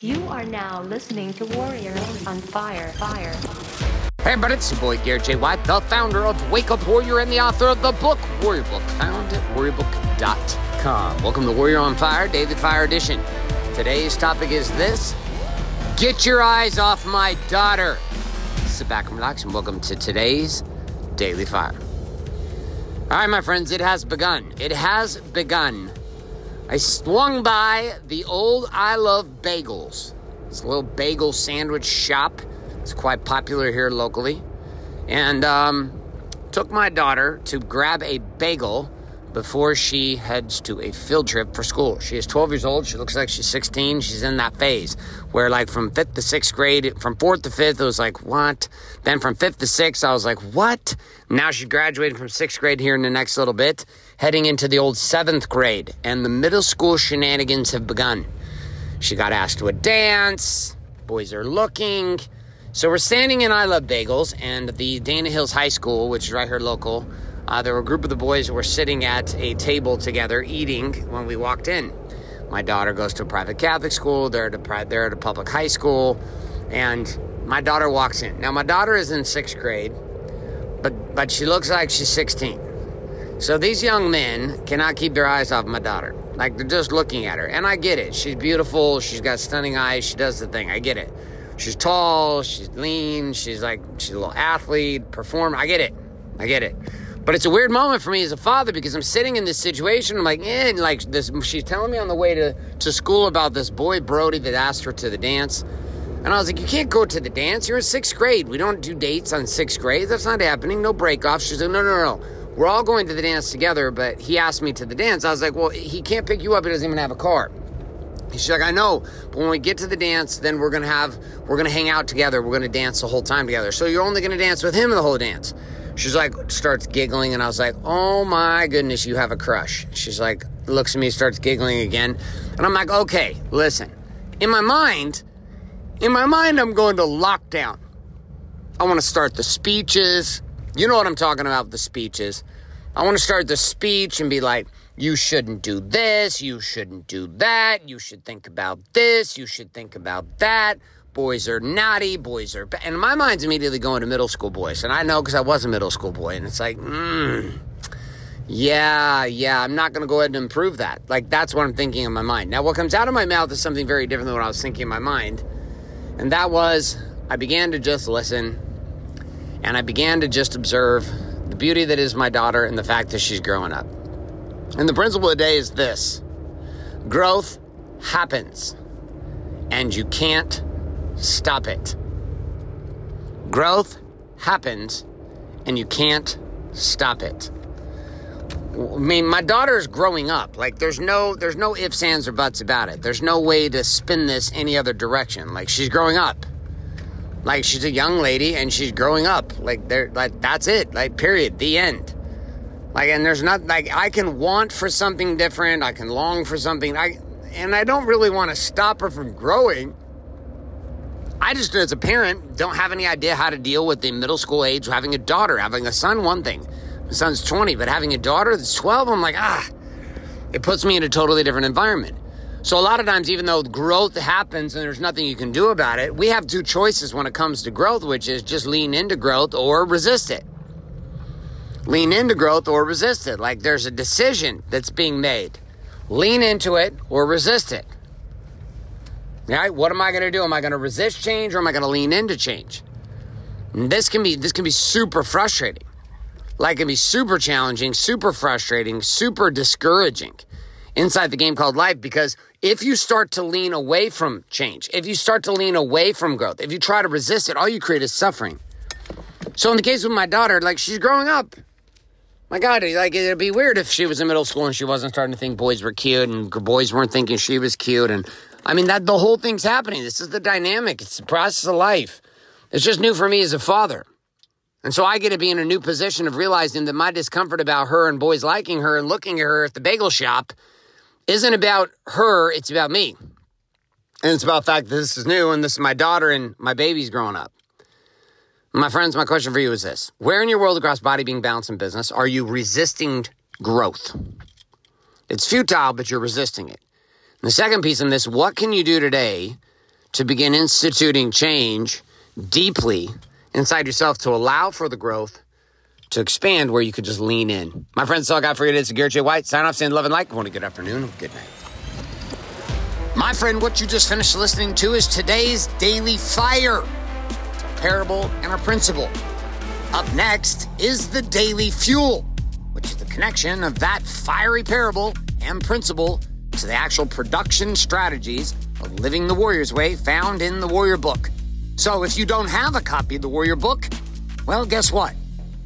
You are now listening to Warrior on Fire. Fire. Hey, everybody, it's your boy Garrett J. White, the founder of Wake Up Warrior and the author of the book Warrior Book, found at warriorbook.com. Welcome to Warrior on Fire, Daily Fire Edition. Today's topic is this Get your eyes off my daughter. Sit back and relax, and welcome to today's Daily Fire. All right, my friends, it has begun. It has begun. I swung by the old I Love Bagels. It's a little bagel sandwich shop. It's quite popular here locally. And um, took my daughter to grab a bagel before she heads to a field trip for school. She is 12 years old. She looks like she's 16. She's in that phase where, like, from fifth to sixth grade, from fourth to fifth, it was like, what? Then from fifth to sixth, I was like, what? Now she's graduating from sixth grade here in the next little bit, heading into the old seventh grade, and the middle school shenanigans have begun. She got asked to a dance. Boys are looking. So we're standing in I Love Bagels and the Dana Hills High School, which is right here local. Uh, there were a group of the boys who were sitting at a table together eating when we walked in. My daughter goes to a private Catholic school. They're at a, they're at a public high school, and my daughter walks in. Now my daughter is in sixth grade, but but she looks like she's 16. So these young men cannot keep their eyes off my daughter. Like they're just looking at her, and I get it. She's beautiful. She's got stunning eyes. She does the thing. I get it. She's tall. She's lean. She's like she's a little athlete, performer. I get it. I get it. But it's a weird moment for me as a father because I'm sitting in this situation. I'm like, eh, and like this. She's telling me on the way to, to school about this boy Brody that asked her to the dance. And I was like, you can't go to the dance. You're in sixth grade. We don't do dates on sixth grade. That's not happening. No break off. She's like, no, no, no. We're all going to the dance together, but he asked me to the dance. I was like, well, he can't pick you up. He doesn't even have a car. She's like, I know, but when we get to the dance, then we're gonna have, we're gonna hang out together. We're gonna dance the whole time together. So you're only gonna dance with him the whole dance. She's like, starts giggling, and I was like, oh my goodness, you have a crush. She's like, looks at me, starts giggling again. And I'm like, okay, listen. In my mind, in my mind, I'm going to lockdown. I want to start the speeches. You know what I'm talking about, with the speeches. I want to start the speech and be like, you shouldn't do this, you shouldn't do that, you should think about this, you should think about that boys are naughty, boys are bad. And my mind's immediately going to middle school boys. And I know because I was a middle school boy. And it's like, mm, yeah, yeah, I'm not going to go ahead and improve that. Like, that's what I'm thinking in my mind. Now, what comes out of my mouth is something very different than what I was thinking in my mind. And that was, I began to just listen and I began to just observe the beauty that is my daughter and the fact that she's growing up. And the principle of the day is this growth happens, and you can't stop it. Growth happens and you can't stop it. I mean, my daughter is growing up. Like, there's no, there's no ifs, ands, or buts about it. There's no way to spin this any other direction. Like, she's growing up. Like, she's a young lady and she's growing up. Like, there, like that's it. Like, period. The end. Like, and there's not like I can want for something different. I can long for something. I, and I don't really want to stop her from growing. I just, as a parent, don't have any idea how to deal with the middle school age, having a daughter, having a son, one thing. My son's 20, but having a daughter that's 12, I'm like, ah, it puts me in a totally different environment. So a lot of times, even though growth happens and there's nothing you can do about it, we have two choices when it comes to growth, which is just lean into growth or resist it. Lean into growth or resist it. Like there's a decision that's being made. Lean into it or resist it. Right? What am I going to do? Am I going to resist change or am I going to lean into change? And this can be this can be super frustrating. Like it can be super challenging, super frustrating, super discouraging inside the game called life because if you start to lean away from change, if you start to lean away from growth, if you try to resist it, all you create is suffering. So in the case with my daughter, like she's growing up. My God, like it'd be weird if she was in middle school and she wasn't starting to think boys were cute and boys weren't thinking she was cute and I mean, that the whole thing's happening. This is the dynamic. It's the process of life. It's just new for me as a father. And so I get to be in a new position of realizing that my discomfort about her and boys liking her and looking at her at the bagel shop isn't about her, it's about me. And it's about the fact that this is new and this is my daughter and my baby's growing up. My friends, my question for you is this Where in your world across body, being, balance, and business are you resisting growth? It's futile, but you're resisting it. The second piece in this, what can you do today to begin instituting change deeply inside yourself to allow for the growth to expand where you could just lean in. My friends, all I got for you today is Garrett J. White. Sign off, saying love and like. Want a good afternoon, good night. My friend, what you just finished listening to is today's Daily Fire. It's a parable and a principle. Up next is the Daily Fuel, which is the connection of that fiery parable and principle to the actual production strategies of living the Warrior's Way found in the Warrior Book. So if you don't have a copy of the Warrior Book, well, guess what?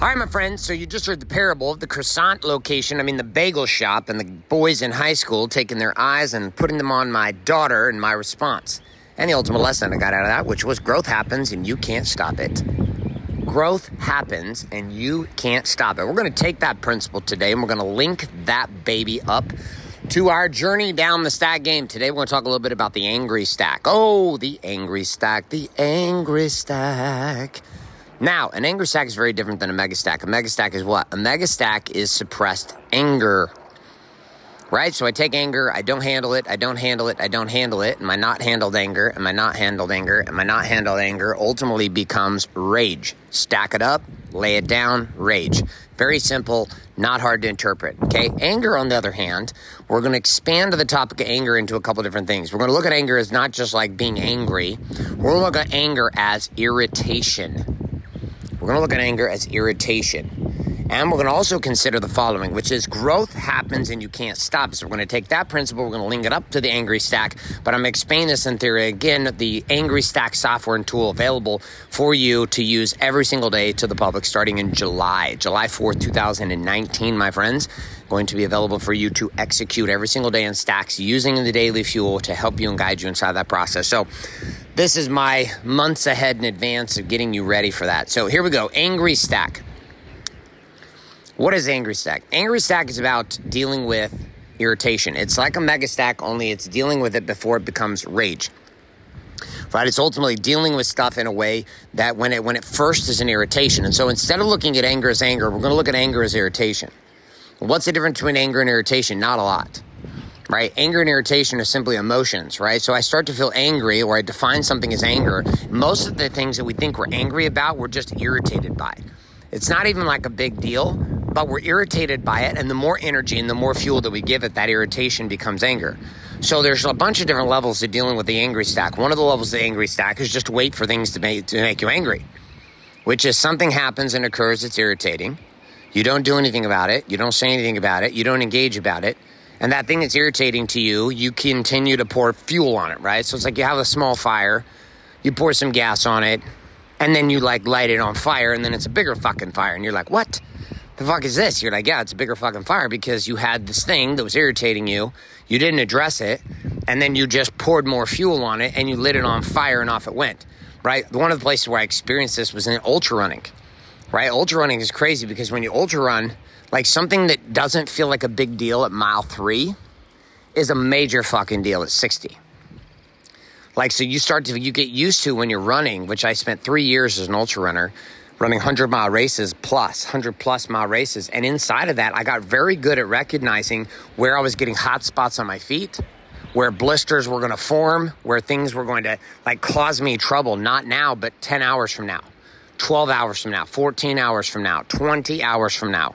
Right, my friends. So you just heard the parable of the croissant location. I mean, the bagel shop and the boys in high school taking their eyes and putting them on my daughter and my response. And the ultimate lesson I got out of that, which was growth happens and you can't stop it. Growth happens and you can't stop it. We're going to take that principle today and we're going to link that baby up to our journey down the stack game. Today, we're going to talk a little bit about the angry stack. Oh, the angry stack, the angry stack. Now, an anger stack is very different than a mega stack. A mega stack is what? A mega stack is suppressed anger. Right? So I take anger, I don't handle it, I don't handle it, I don't handle it. And my not handled anger, and my not handled anger, and my not handled anger ultimately becomes rage. Stack it up, lay it down, rage. Very simple, not hard to interpret. Okay. Anger, on the other hand, we're going to expand the topic of anger into a couple different things. We're going to look at anger as not just like being angry, we're going to look at anger as irritation. We're going to look at anger as irritation. And we're going to also consider the following, which is growth happens and you can't stop. So we're going to take that principle, we're going to link it up to the Angry Stack, but I'm going to explain this in theory again, the Angry Stack software and tool available for you to use every single day to the public starting in July, July 4th, 2019, my friends. Going to be available for you to execute every single day in stacks using the daily fuel to help you and guide you inside that process. So, this is my months ahead in advance of getting you ready for that. So, here we go Angry Stack. What is Angry Stack? Angry Stack is about dealing with irritation. It's like a mega stack, only it's dealing with it before it becomes rage. Right? It's ultimately dealing with stuff in a way that when it when it first is an irritation. And so instead of looking at anger as anger, we're going to look at anger as irritation. What's the difference between anger and irritation? Not a lot. Right? Anger and irritation are simply emotions, right? So I start to feel angry or I define something as anger. Most of the things that we think we're angry about, we're just irritated by. It's not even like a big deal, but we're irritated by it. And the more energy and the more fuel that we give it, that irritation becomes anger. So there's a bunch of different levels to dealing with the angry stack. One of the levels of the angry stack is just wait for things to make, to make you angry, which is something happens and occurs that's irritating. You don't do anything about it. You don't say anything about it. You don't engage about it. And that thing that's irritating to you, you continue to pour fuel on it, right? So it's like you have a small fire, you pour some gas on it, and then you like light it on fire, and then it's a bigger fucking fire. And you're like, what? The fuck is this? You're like, yeah, it's a bigger fucking fire because you had this thing that was irritating you. You didn't address it, and then you just poured more fuel on it and you lit it on fire and off it went. Right? One of the places where I experienced this was in ultra running. Right? Ultra running is crazy because when you ultra run, like something that doesn't feel like a big deal at mile three is a major fucking deal at 60. Like, so you start to, you get used to when you're running, which I spent three years as an ultra runner, running 100 mile races plus, 100 plus mile races. And inside of that, I got very good at recognizing where I was getting hot spots on my feet, where blisters were going to form, where things were going to like cause me trouble, not now, but 10 hours from now, 12 hours from now, 14 hours from now, 20 hours from now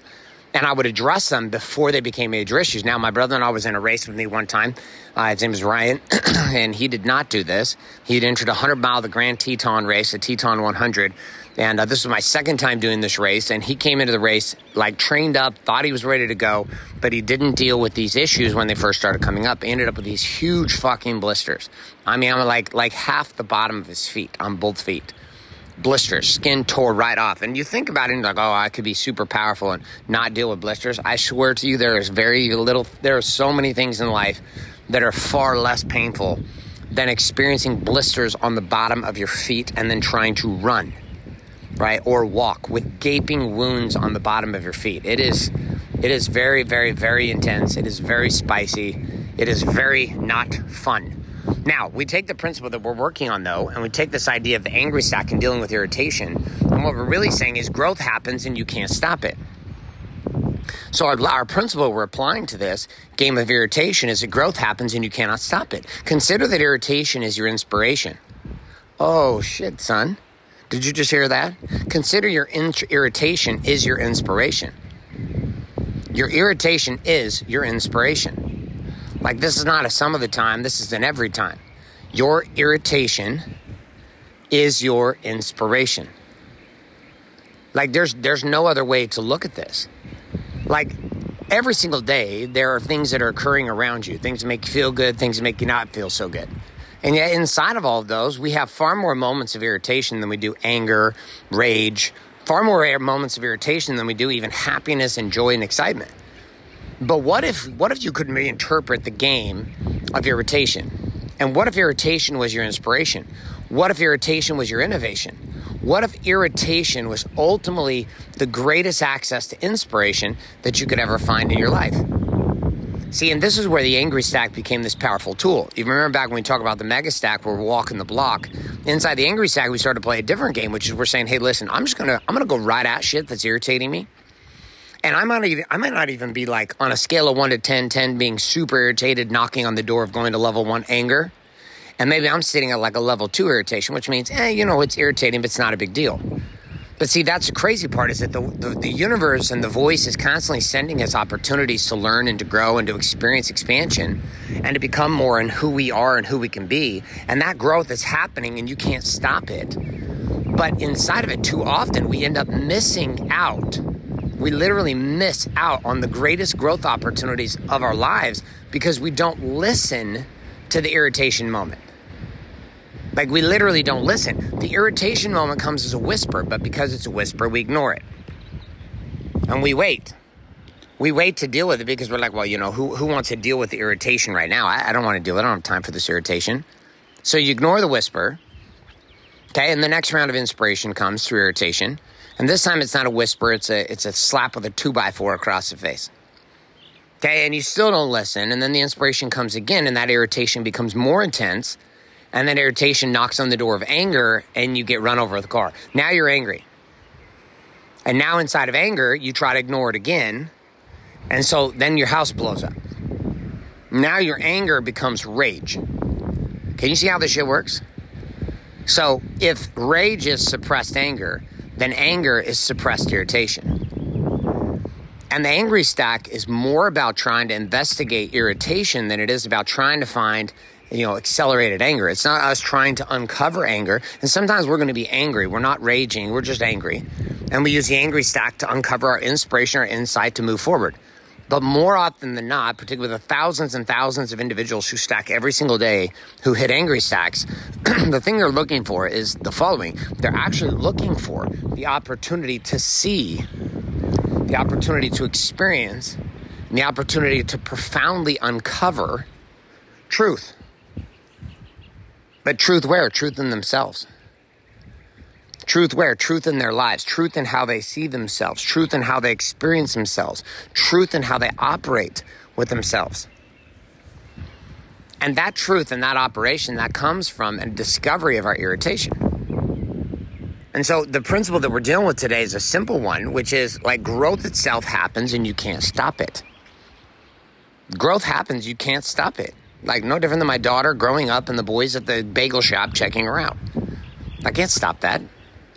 and I would address them before they became major issues. Now, my brother and I was in a race with me one time. Uh, his name is Ryan, and he did not do this. He had entered a 100 mile, the Grand Teton race, the Teton 100. And uh, this was my second time doing this race. And he came into the race like trained up, thought he was ready to go, but he didn't deal with these issues when they first started coming up. He ended up with these huge fucking blisters. I mean, I'm like like half the bottom of his feet on both feet blisters, skin tore right off. And you think about it and like, oh, I could be super powerful and not deal with blisters. I swear to you, there is very little, there are so many things in life that are far less painful than experiencing blisters on the bottom of your feet and then trying to run. right? Or walk with gaping wounds on the bottom of your feet. It is it is very very very intense. It is very spicy. It is very not fun. Now, we take the principle that we're working on though, and we take this idea of the angry stack and dealing with irritation, and what we're really saying is growth happens and you can't stop it. So our, our principle we're applying to this game of irritation is that growth happens and you cannot stop it. Consider that irritation is your inspiration. Oh shit, son. Did you just hear that? Consider your in- irritation is your inspiration. Your irritation is your inspiration. Like this is not a some of the time, this is an every time. Your irritation is your inspiration. Like there's there's no other way to look at this. Like every single day, there are things that are occurring around you, things that make you feel good, things that make you not feel so good. And yet, inside of all of those, we have far more moments of irritation than we do anger, rage, far more moments of irritation than we do even happiness and joy and excitement. But what if what if you could reinterpret the game of irritation? And what if irritation was your inspiration? What if irritation was your innovation? What if irritation was ultimately the greatest access to inspiration that you could ever find in your life? See, and this is where the angry stack became this powerful tool. You remember back when we talk about the mega stack where we're walking the block, inside the angry stack we started to play a different game, which is we're saying, hey, listen, I'm just gonna I'm gonna go right at shit that's irritating me. And I might even I might not even be like on a scale of one to 10, 10 being super irritated, knocking on the door of going to level one anger. And maybe I'm sitting at like a level two irritation, which means, eh, you know, it's irritating, but it's not a big deal. But see, that's the crazy part is that the, the, the, universe and the voice is constantly sending us opportunities to learn and to grow and to experience expansion and to become more in who we are and who we can be. And that growth is happening and you can't stop it. But inside of it, too often, we end up missing out. We literally miss out on the greatest growth opportunities of our lives because we don't listen to the irritation moment. Like we literally don't listen. The irritation moment comes as a whisper, but because it's a whisper, we ignore it. And we wait. We wait to deal with it because we're like, well, you know, who, who wants to deal with the irritation right now? I, I don't want to deal with it. I don't have time for this irritation. So you ignore the whisper. Okay, and the next round of inspiration comes through irritation. And this time it's not a whisper, it's a it's a slap with a two by four across the face. Okay, and you still don't listen, and then the inspiration comes again, and that irritation becomes more intense and then irritation knocks on the door of anger and you get run over with a car. Now you're angry. And now inside of anger, you try to ignore it again. And so then your house blows up. Now your anger becomes rage. Can you see how this shit works? So if rage is suppressed anger, then anger is suppressed irritation. And the angry stack is more about trying to investigate irritation than it is about trying to find you know, accelerated anger. It's not us trying to uncover anger. And sometimes we're going to be angry. We're not raging. We're just angry. And we use the angry stack to uncover our inspiration, our insight to move forward. But more often than not, particularly the thousands and thousands of individuals who stack every single day who hit angry stacks, the thing they're looking for is the following. They're actually looking for the opportunity to see, the opportunity to experience, and the opportunity to profoundly uncover truth. But truth where? Truth in themselves. Truth where? Truth in their lives. Truth in how they see themselves. Truth in how they experience themselves. Truth in how they operate with themselves. And that truth and that operation that comes from a discovery of our irritation. And so the principle that we're dealing with today is a simple one, which is like growth itself happens and you can't stop it. Growth happens, you can't stop it. Like, no different than my daughter growing up and the boys at the bagel shop checking her out. I can't stop that.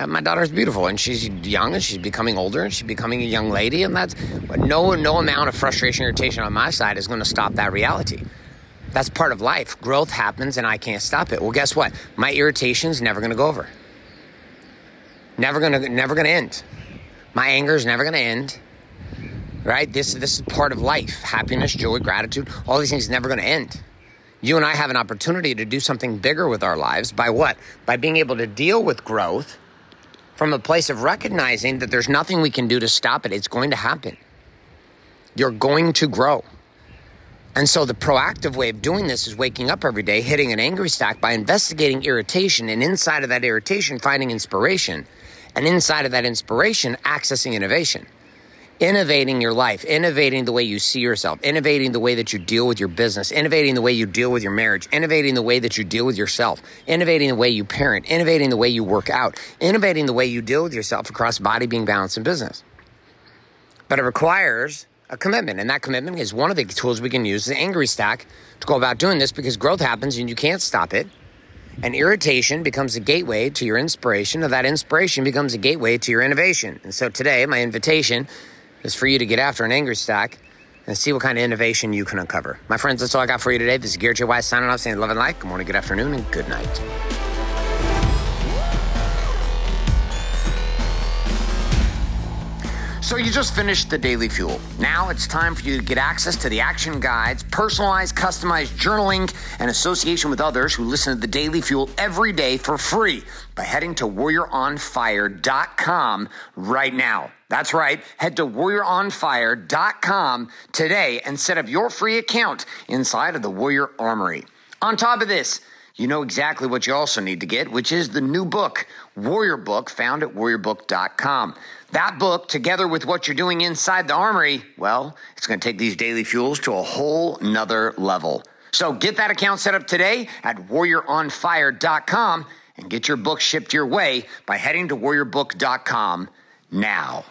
Uh, my daughter's beautiful and she's young and she's becoming older and she's becoming a young lady. And that's no, no amount of frustration, irritation on my side is going to stop that reality. That's part of life. Growth happens and I can't stop it. Well, guess what? My irritation's never going to go over. Never going to, never to end. My anger is never going to end right? This this is part of life. Happiness, joy, gratitude, all these things never going to end you and I have an opportunity to do something bigger with our lives by what? By being able to deal with growth from a place of recognizing that there's nothing we can do to stop it. It's going to happen. You're going to grow. And so the proactive way of doing this is waking up every day, hitting an angry stack by investigating irritation, and inside of that irritation, finding inspiration. And inside of that inspiration, accessing innovation innovating your life, innovating the way you see yourself, innovating the way that you deal with your business, innovating the way you deal with your marriage, innovating the way that you deal with yourself, innovating the way you parent, innovating the way you work out, innovating the way you deal with yourself across body, being, balance, and business. But it requires a commitment, and that commitment is one of the tools we can use the angry stack to go about doing this because growth happens and you can't stop it. And irritation becomes a gateway to your inspiration, and that inspiration becomes a gateway to your innovation. And so today, my invitation is for you to get after an angry stack and see what kind of innovation you can uncover. My friends, that's all I got for you today. This is Garrett J. White signing off saying love and light. Good morning, good afternoon, and good night. So you just finished the Daily Fuel. Now it's time for you to get access to the action guides, personalized, customized journaling, and association with others who listen to the Daily Fuel every day for free by heading to warrioronfire.com right now. That's right. Head to warrioronfire.com today and set up your free account inside of the Warrior Armory. On top of this, you know exactly what you also need to get, which is the new book, Warrior Book, found at warriorbook.com. That book, together with what you're doing inside the armory, well, it's going to take these daily fuels to a whole nother level. So get that account set up today at warrioronfire.com and get your book shipped your way by heading to warriorbook.com now.